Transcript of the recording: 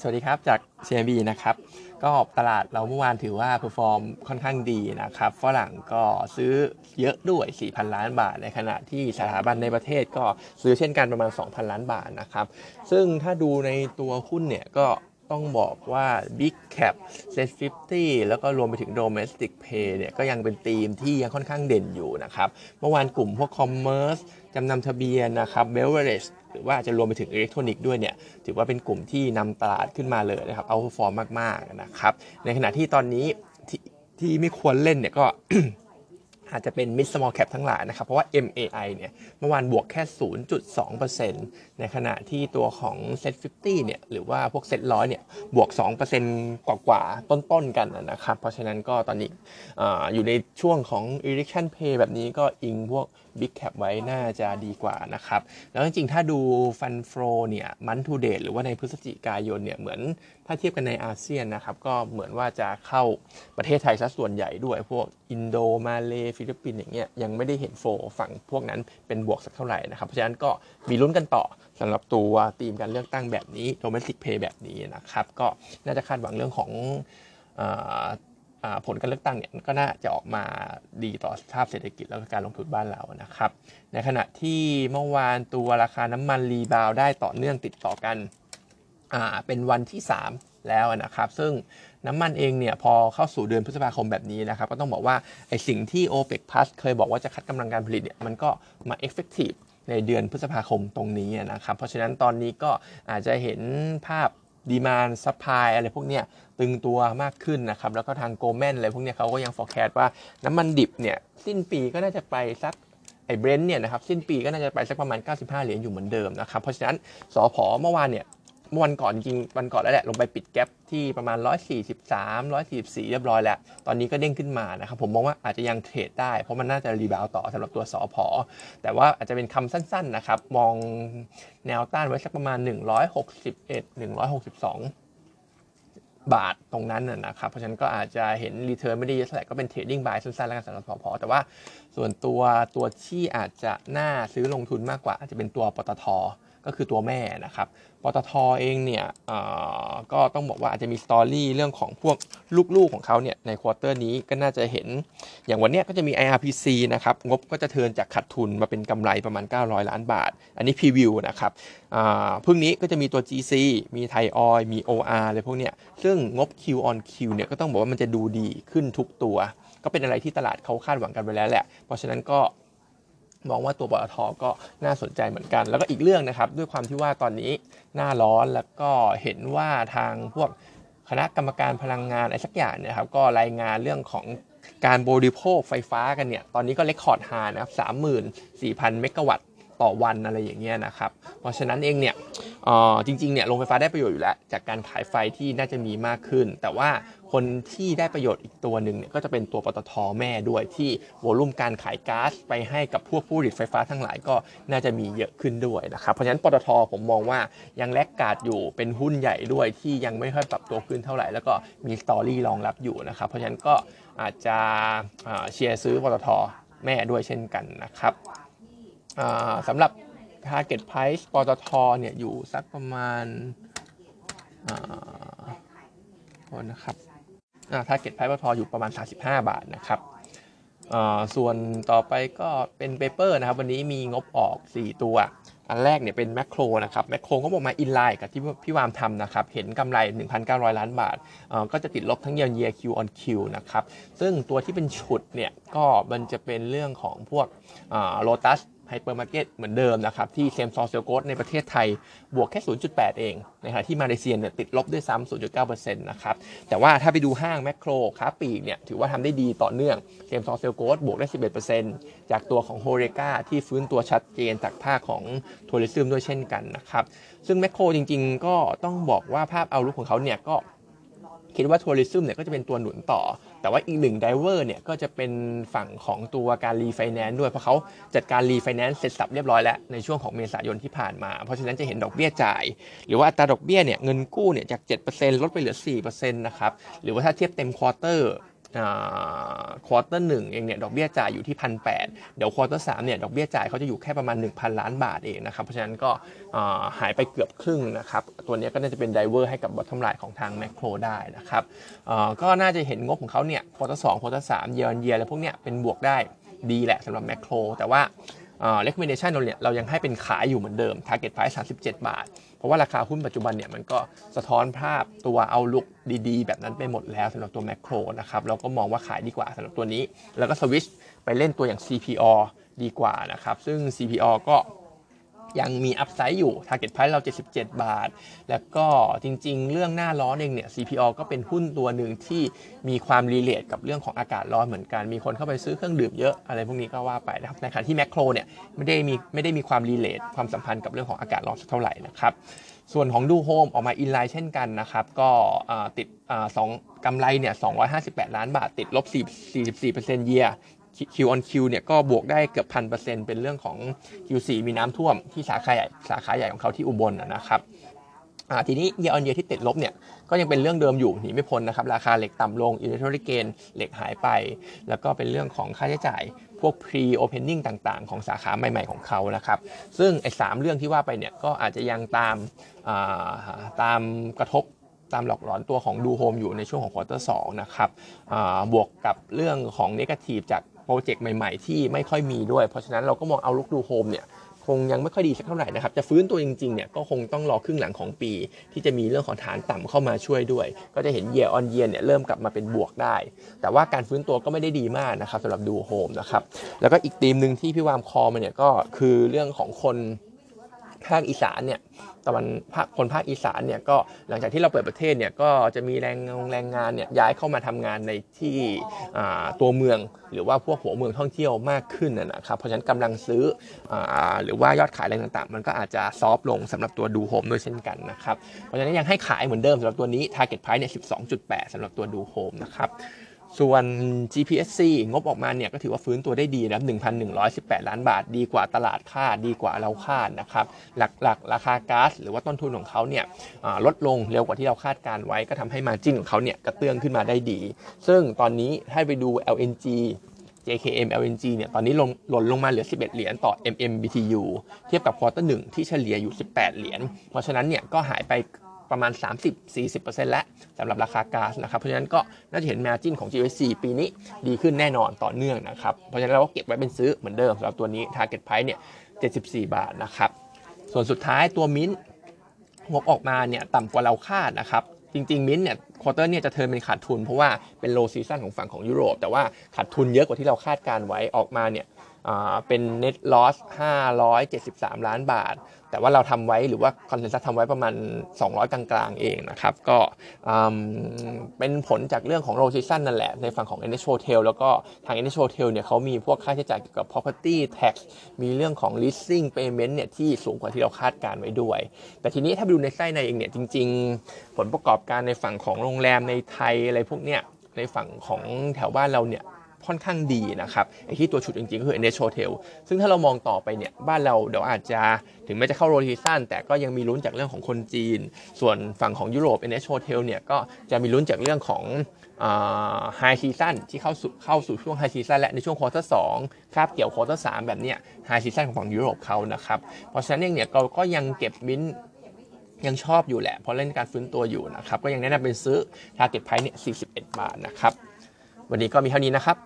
สวัสดีครับจาก CIMB นะครับ ก็ตลาดเราเมื่อวานถือว่า perform ค่อนข้างดีนะครับฝรั่งก็ซื้อเยอะด้วย 4,000 ล้านบาท ในขณะที่สถาบันในประเทศก็ซื้อเช่นกันประมาณ 2,000 ล้านบาทนะครับ ซึ่งถ้าดูในตัวหุ้นเนี่ยก็ ต้องบอกว่า Big Cap SET 50 แล้วก็รวมไปถึง Domestic Play เนี่ยก็ยังเป็นธีมที่ยังค่อนข้างเด่นอยู่นะครับ เมื่อวานกลุ่มพวก Commerce จำนำทะเบียนนะครับ Beverage หรือว่าจะรวมไปถึงอิเล็กทรอนิกส์ด้วยเนี่ยถือว่าเป็นกลุ่มที่นำตลาดขึ้นมาเลยนะครับเอาฟอร์มมากๆนะครับ ในขณะที่ตอนนี้ทที่ไม่ควรเล่นเนี่ยก็ อาจจะเป็น mid small cap ทั้งหลายนะครับ เพราะว่า MAI เนี่ยเมื่อวานบวกแค่ 0.2%ในขณะที่ตัวของ Set 50เนี่ยหรือว่าพวก Set 100เนี่ยบวก 2%กว่ากว่าต้นๆกันนะครับ เพราะฉะนั้นก็ตอนนี้ออยู่ในช่วงของ election pay แบบนี้ก็อิงพวก Big Cap ไว้น่าจะดีกว่านะครับ แล้วจริงๆ ถ้าดู fund flow เนี่ย month to date หรือว่าในพฤศจิกายนเนี่ยเหมือนถ้าเทียบกันในอาเซียนนะครับ ก็เหมือนว่าจะเข้าประเทศไทยซะส่วนใหญ่ด้วย พวกอินโดมาเลฟิลิปปินส์อย่างเงี้ยยังไม่ได้เห็น flow ฝั่งพวกนั้นเป็นบวกสักเท่าไหร่นะครับ เพราะฉะนั้นก็มีลุ้นกันต่อสำหรับตัวทีมการเลือกตั้งแบบนี้ domestic play แบบนี้นะครับ ก็น่าจะคาดหวังเรื่องของผลการเลือกตั้งเนี่ยก็น่าจะออกมาดีต่อสภาพเศรษฐกิจแล้วก็การลงทุนบ้านเรานะครับ ในขณะที่เมื่อวานตัวราคาน้ำมัน rebound ได้ต่อเนื่องติดต่อกัน เป็นวันที่ 3 แล้วนะครับ ซึ่งน้ำมันเองเนี่ยพอเข้าสู่เดือนพฤษภาคมแบบนี้นะครับ ก็ต้องบอกว่าไอ้สิ่งที่ OPEC Plus เคยบอกว่าจะ cut กำลังการผลิตเนี่ยมันก็มา effective ในเดือนพฤษภาคมตรงนี้นะครับ เพราะฉะนั้นตอนนี้ก็อาจจะเห็นภาพ demand supply อะไรพวกเนี้ยตึงตัวมากขึ้นนะครับ แล้วก็ทาง Goldman อะไรพวกเนี้ยเขาก็ยัง forecast ว่าน้ำมันดิบเนี่ยสิ้นปีก็น่าจะไปสักไอ้ Brent เนี่ยนะครับสิ้นปีก็น่าจะไปสักประมาณ 95 เหรียญอยู่เหมือนเดิมนะครับ เพราะฉะนั้นสอพอเมื่อวานเนี่ย เมื่อวันก่อนจริงวันก่อนแล้วแหละลงไปปิด gap ที่ประมาณ 143 144 เรียบร้อยแล้ว ตอนนี้ก็เด้งขึ้นมานะครับผมมองว่าอาจจะยัง trade ได้ เพราะมันน่าจะ rebound ต่อสำหรับตัวสอพอแต่ว่าอาจจะเป็นทำสั้นๆนะครับ มองแนวต้านไว้สักประมาณ 161 162บาทตรงนั้นนะครับ เพราะฉะนั้นก็อาจจะเห็น return ไม่ได้เยอะเท่าไหร่ก็เป็น trading buy สั้นๆแล้วกันสำหรับพอพอแต่ว่าส่วนตัวตัวที่อาจจะน่าซื้อลงทุนมากกว่าอาจจะเป็นตัวปตท ก็คือตัวแม่นะครับปตทเองเนี่ยก็ต้องบอกว่าอาจจะมี story เรื่องของพวกลูกๆของเขาเนี่ยใน quarter นี้ก็น่าจะเห็น อย่างวันนี้ก็จะมี IRPC นะครับงบก็จะเทินจากขาดทุนมาเป็นกำไรประมาณ 900 ล้านบาท อันนี้พรีวิวนะครับพึ่งนี้ก็จะมีตัว GC มีไทยออยมี OR อะไรพวกเนี้ยซึ่งงบ Q on Q เนี่ยก็ต้องบอกว่ามันจะดูดีขึ้นทุกตัว ก็เป็นอะไรที่ตลาดเขาคาดหวังกันไปแล้วแหละ เพราะฉะนั้นก็ มองว่าตัวปตทก็น่าสนใจเหมือนกัน แล้วก็อีกเรื่องนะครับ ด้วยความที่ว่าตอนนี้หน้าร้อนแล้วก็เห็นว่าทางพวกคณะกรรมการพลังงานอะไรสักอย่างเนี่ยครับก็รายงานเรื่องของการบริโภคไฟฟ้ากันเนี่ย ตอนนี้ก็ record high นะครับสามหมื่นสี่พันเมกะวัตต์ต่อวันอะไรอย่างเงี้ยนะครับ เพราะฉะนั้นเองเนี่ยจริงๆเนี่ยโรงไฟฟ้าได้ประโยชน์อยู่แล้ว จากการขายไฟที่น่าจะมีมากขึ้น แต่ว่า คนที่ได้ประโยชน์อีกตัวหนึ่งเนี่ยก็จะเป็นตัวปตทแม่ด้วยที่ volume การขายก๊าซไปให้กับพวกผู้ผลิตไฟฟ้าทั้งหลายก็น่าจะมีเยอะขึ้นด้วยนะครับเพราะฉะนั้นปตทผมมองว่ายัง laggard อยู่เป็นหุ้นใหญ่ด้วยที่ยังไม่ค่อยปรับตัวขึ้นเท่าไหร่แล้วก็มี story รองรับอยู่นะครับเพราะฉะนั้นก็อาจจะเชียร์ซื้อปตทแม่ด้วยเช่นกันนะครับสำหรับ target price ปตทเนี่ยอยู่สักประมาณนะครับ target price ปตทอยู่ประมาณ 35 บาทนะครับส่วนต่อไปก็เป็น paper นะครับ วันนี้มีงบออก 4 ตัว อันแรกเนี่ยเป็นแม็คโครนะครับแม็คโครก็บอกมา in line กับที่พี่วามทำนะครับ เห็นกำไร 1,900 ล้านบาท ก็จะติดลบทั้ง year year Q on Q นะครับ ซึ่งตัวที่เป็นฉุดเนี่ย ก็มันจะเป็นเรื่องของพวกโลตัส ซูเปอร์มาร์เก็ตเหมือนเดิมนะครับ ที่ same store sales growth ในประเทศไทยบวกแค่ 0.8 เองนะครับที่มาเลเซียเนี่ยติดลบด้วยซ้ำ0.9%นะครับแต่ว่าถ้าไปดูห้างแมคโครค้าปลีกเนี่ยถือว่าทำได้ดีต่อเนื่อง same store sales growth บวกได้ 11%จากตัวของ HoReCa ที่ฟื้นตัวชัดเจนจากภาคของtourism ด้วยเช่นกันนะครับซึ่งแมคโครจริง ๆ ก็ต้องบอกว่าภาพ outlook ของเขาเนี่ยก็คิดว่า tourism เนี่ยก็จะเป็นตัวหนุนต่อ แต่ว่าอีกหนึ่ง driver เนี่ยก็จะเป็นฝั่งของตัวการรีไฟแนนซ์ด้วย เพราะเขาจัดการรีไฟแนนซ์เสร็จสรรพเรียบร้อยแล้ว ในช่วงของเมษายนที่ผ่านมา เพราะฉะนั้นจะเห็นดอกเบี้ยจ่าย หรือว่าอัตราดอกเบี้ยเนี่ยเงินกู้เนี่ยจาก 7%ลดไปเหลือ 4%นะครับหรือว่าถ้าเทียบเต็ม quarter quarter หนึ่งเองเนี่ยดอกเบี้ยจ่ายอยู่ที่พันแเดี๋ยว quarter สามเนี่ยดอกเบี้ยจ่ายเขาจะอยู่แค่ประมาณ 1,000 ล้านบาทเองนะครับเพราะฉะนั้นก็หายไปเกือบครึ่งนะครับตัวนี้ก็น่าจะเป็น driver ให้กับ bottom line ของทางแมคโครได้นะครับก็น่าจะเห็นงบของเขาเนี่ย quarter สอง quarter สาม year year อะไรพวกเนี้ยเป็นบวกได้ดีแหละสำหรับแมคโครแต่ว่าเอ่อ recommendation เราเนี่ยเรายังให้เป็นขายอยู่เหมือนเดิม target price 37 บาท เพราะว่าราคาหุ้นปัจจุบันเนี่ยมันก็สะท้อนภาพตัว outlook ดีๆ แบบนั้นไปหมดแล้วสำหรับตัวแมคโครนะครับเราก็มองว่าขายดีกว่าสำหรับตัวนี้ แล้วก็สวิชไปเล่นตัวอย่าง CPO ดีกว่านะครับซึ่ง CPO ก็ ยังมีอัพไซด์อยู่ Target Price เรา 77 บาท แล้วก็จริงๆ เรื่องหน้าร้อนเองเนี่ย CPO ก็เป็นหุ้นตัวหนึ่งที่มีความ relate กับเรื่องของอากาศร้อนเหมือนกัน มีคนเข้าไปซื้อเครื่องดื่มเยอะอะไรพวกนี้ก็ว่าไปนะครับ ในขณะที่แมคโครเนี่ยไม่ได้มีไม่ได้มีความ relate ความสัมพันธ์กับเรื่องของอากาศร้อนเท่าไหร่นะครับส่วนของดูโฮมออกมา in line เช่นกันนะครับ ก็ติดสองกำไรเนี่ย258 ล้านบาทติดลบ44%เยีย Q on Q เนี่ยก็บวกได้เกือบพันเปอร์เซ็นต์เป็นเรื่องของ Q4 มีน้ำท่วมที่สาขาใหญ่สาขาใหญ่ของเขาที่อุบลนะครับทีนี้เยออนเยที่ติดลบเนี่ยก็ยังเป็นเรื่องเดิมอยู่หนีไม่พ้นนะครับราคาเหล็กต่ำลงอิเล็กทรอนิกเกนเหล็กหายไป แล้วก็เป็นเรื่องของค่าใช้จ่ายพวก pre opening ต่างๆ ของสาขาใหม่ ๆของเขานะครับซึ่งไอ้สเรื่องที่ว่าไปเนี่ยก็อาจจะยังตามตามกระทบตามหลอกหลอนตัวของดูโฮมอยู่ในช่วงของ quarter สนะครับบวกกับเรื่องของ negative จาก project ใหม่ ๆ ที่ไม่ค่อยมีด้วย เพราะฉะนั้นเราก็มอง outlook ดูโฮมเนี่ยคงยังไม่ค่อยดีสักเท่าไหร่นะครับ จะฟื้นตัวจริงๆเนี่ยก็คงต้องรอครึ่งหลังของปี ที่จะมีเรื่องของฐานต่ำเข้ามาช่วยด้วย ก็จะเห็น year on year เนี่ยเริ่มกลับมาเป็นบวกได้ แต่ว่าการฟื้นตัวก็ไม่ได้ดีมากนะครับสำหรับดูโฮมนะครับ แล้วก็อีกธีมหนึ่งที่พี่วามคอมาเนี่ยก็คือเรื่องของคนภาคอีสานเนี่ย ตะวันภาคคนภาคอีสานเนี่ยก็หลังจากที่เราเปิดประเทศเนี่ยก็จะมีแรงงานแรงงานเนี่ยย้ายเข้ามาทำงานในที่ตัวเมือง หรือว่าพวกหัวเมืองท่องเที่ยวมากขึ้นนะครับเพราะฉะนั้นกำลังซื้อหรือว่ายอดขายอะไรต่างๆ มันก็อาจจะ soft ลงสำหรับตัวดูโฮมด้วยเช่นกันนะครับเพราะฉะนั้นยังให้ขายเหมือนเดิมสำหรับตัวนี้ target price เนี่ย12.8สำหรับตัวดูโฮมนะครับ ส่วน GPSC งบออกมาเนี่ยก็ถือว่าฟื้นตัวได้ดีนะ1,118 ล้านบาท ดีกว่าตลาดคาดดีกว่าเราคาดนะครับ หลักๆ ราคาก๊าซหรือว่าต้นทุนของเขาเนี่ยลดลงเร็วกว่าที่เราคาดการไว้ก็ทำให้มาจิ้นของเขาเนี่ยกระเตื้องขึ้นมาได้ดี ซึ่งตอนนี้ให้ไปดู LNG JKM LNG เนี่ยตอนนี้ลงหล่นลงมาเหลือ 11 เหรียญต่อ MMBTU เทียบกับควอเตอร์หนึ่งที่เฉลี่ยอยู่ 18 เหรียญเพราะฉะนั้นเนี่ยก็หายไป ประมาณ 30-40%แล้วสำหรับราคาก๊าซนะครับ เพราะฉะนั้นก็น่าจะเห็นแมจิ้นของ GSC ปีนี้ดีขึ้นแน่นอนต่อเนื่องนะครับ เพราะฉะนั้นเราก็เก็บไว้เป็นซื้อเหมือนเดิมสำหรับตัวนี้ Target Price เนี่ย 74 บาทนะครับ ส่วนสุดท้ายตัวมิ้นงบออกมาเนี่ยต่ำกว่าเราคาดนะครับจริงๆ มิ้นเนี่ย quarter เนี่ยจะ turn เป็นขาดทุนเพราะว่าเป็น low season ของฝั่งของยุโรป แต่ว่าขาดทุนเยอะกว่าที่เราคาดการณ์ไว้ออกมาเนี่ย เป็น net loss 573 ล้านบาท แต่ว่าเราทำไว้หรือว่าคอนเซนแซสทำไว้ประมาณ 200 กลางๆ เองนะครับ ก็เป็นผลจากเรื่องของโรซิชันนั่นแหละ ในฝั่งของ NH Hotel แล้วก็ทาง NH Hotel เนี่ยเขามีพวกค่าใช้จ่ายเกี่ยวกับ property tax มีเรื่องของ leasing payment เนี่ยที่สูงกว่าที่เราคาดการไว้ด้วย แต่ทีนี้ถ้าไปดูในไส้ในเองเนี่ยจริง ๆ ผลประกอบการในฝั่งของโรงแรมในไทยอะไรพวกเนี้ยในฝั่งของแถวบ้านเราเนี่ย ค่อนข้างดีนะครับไอ้ที่ตัวชุดจริงๆ ก็คือ NH Hotel ซึ่งถ้าเรามองต่อไปเนี่ยบ้านเราเดี๋ยวอาจจะถึงแม้จะเข้า low season แต่ก็ยังมีลุ้นจากเรื่องของคนจีน ส่วนฝั่งของยุโรป NH Hotel เนี่ยก็จะมีลุ้นจากเรื่องของ high season ที่เข้าสู่เข้าสู่ช่วง high season และในช่วง quarter สองคาบเกี่ยว quarter สามแบบเนี้ย high season ของฝั่งยุโรปเขานะครับเพราะฉะนั้นเนี่ยเราก็ยังเก็บมินยังชอบอยู่แหละเพราะเล่นการฟื้นตัวอยู่นะครับ ก็ยังแนะนำเป็นซื้อ target price เนี่ย41 บาทนะครับ วันนี้ก็มีเท่านี้นะครับ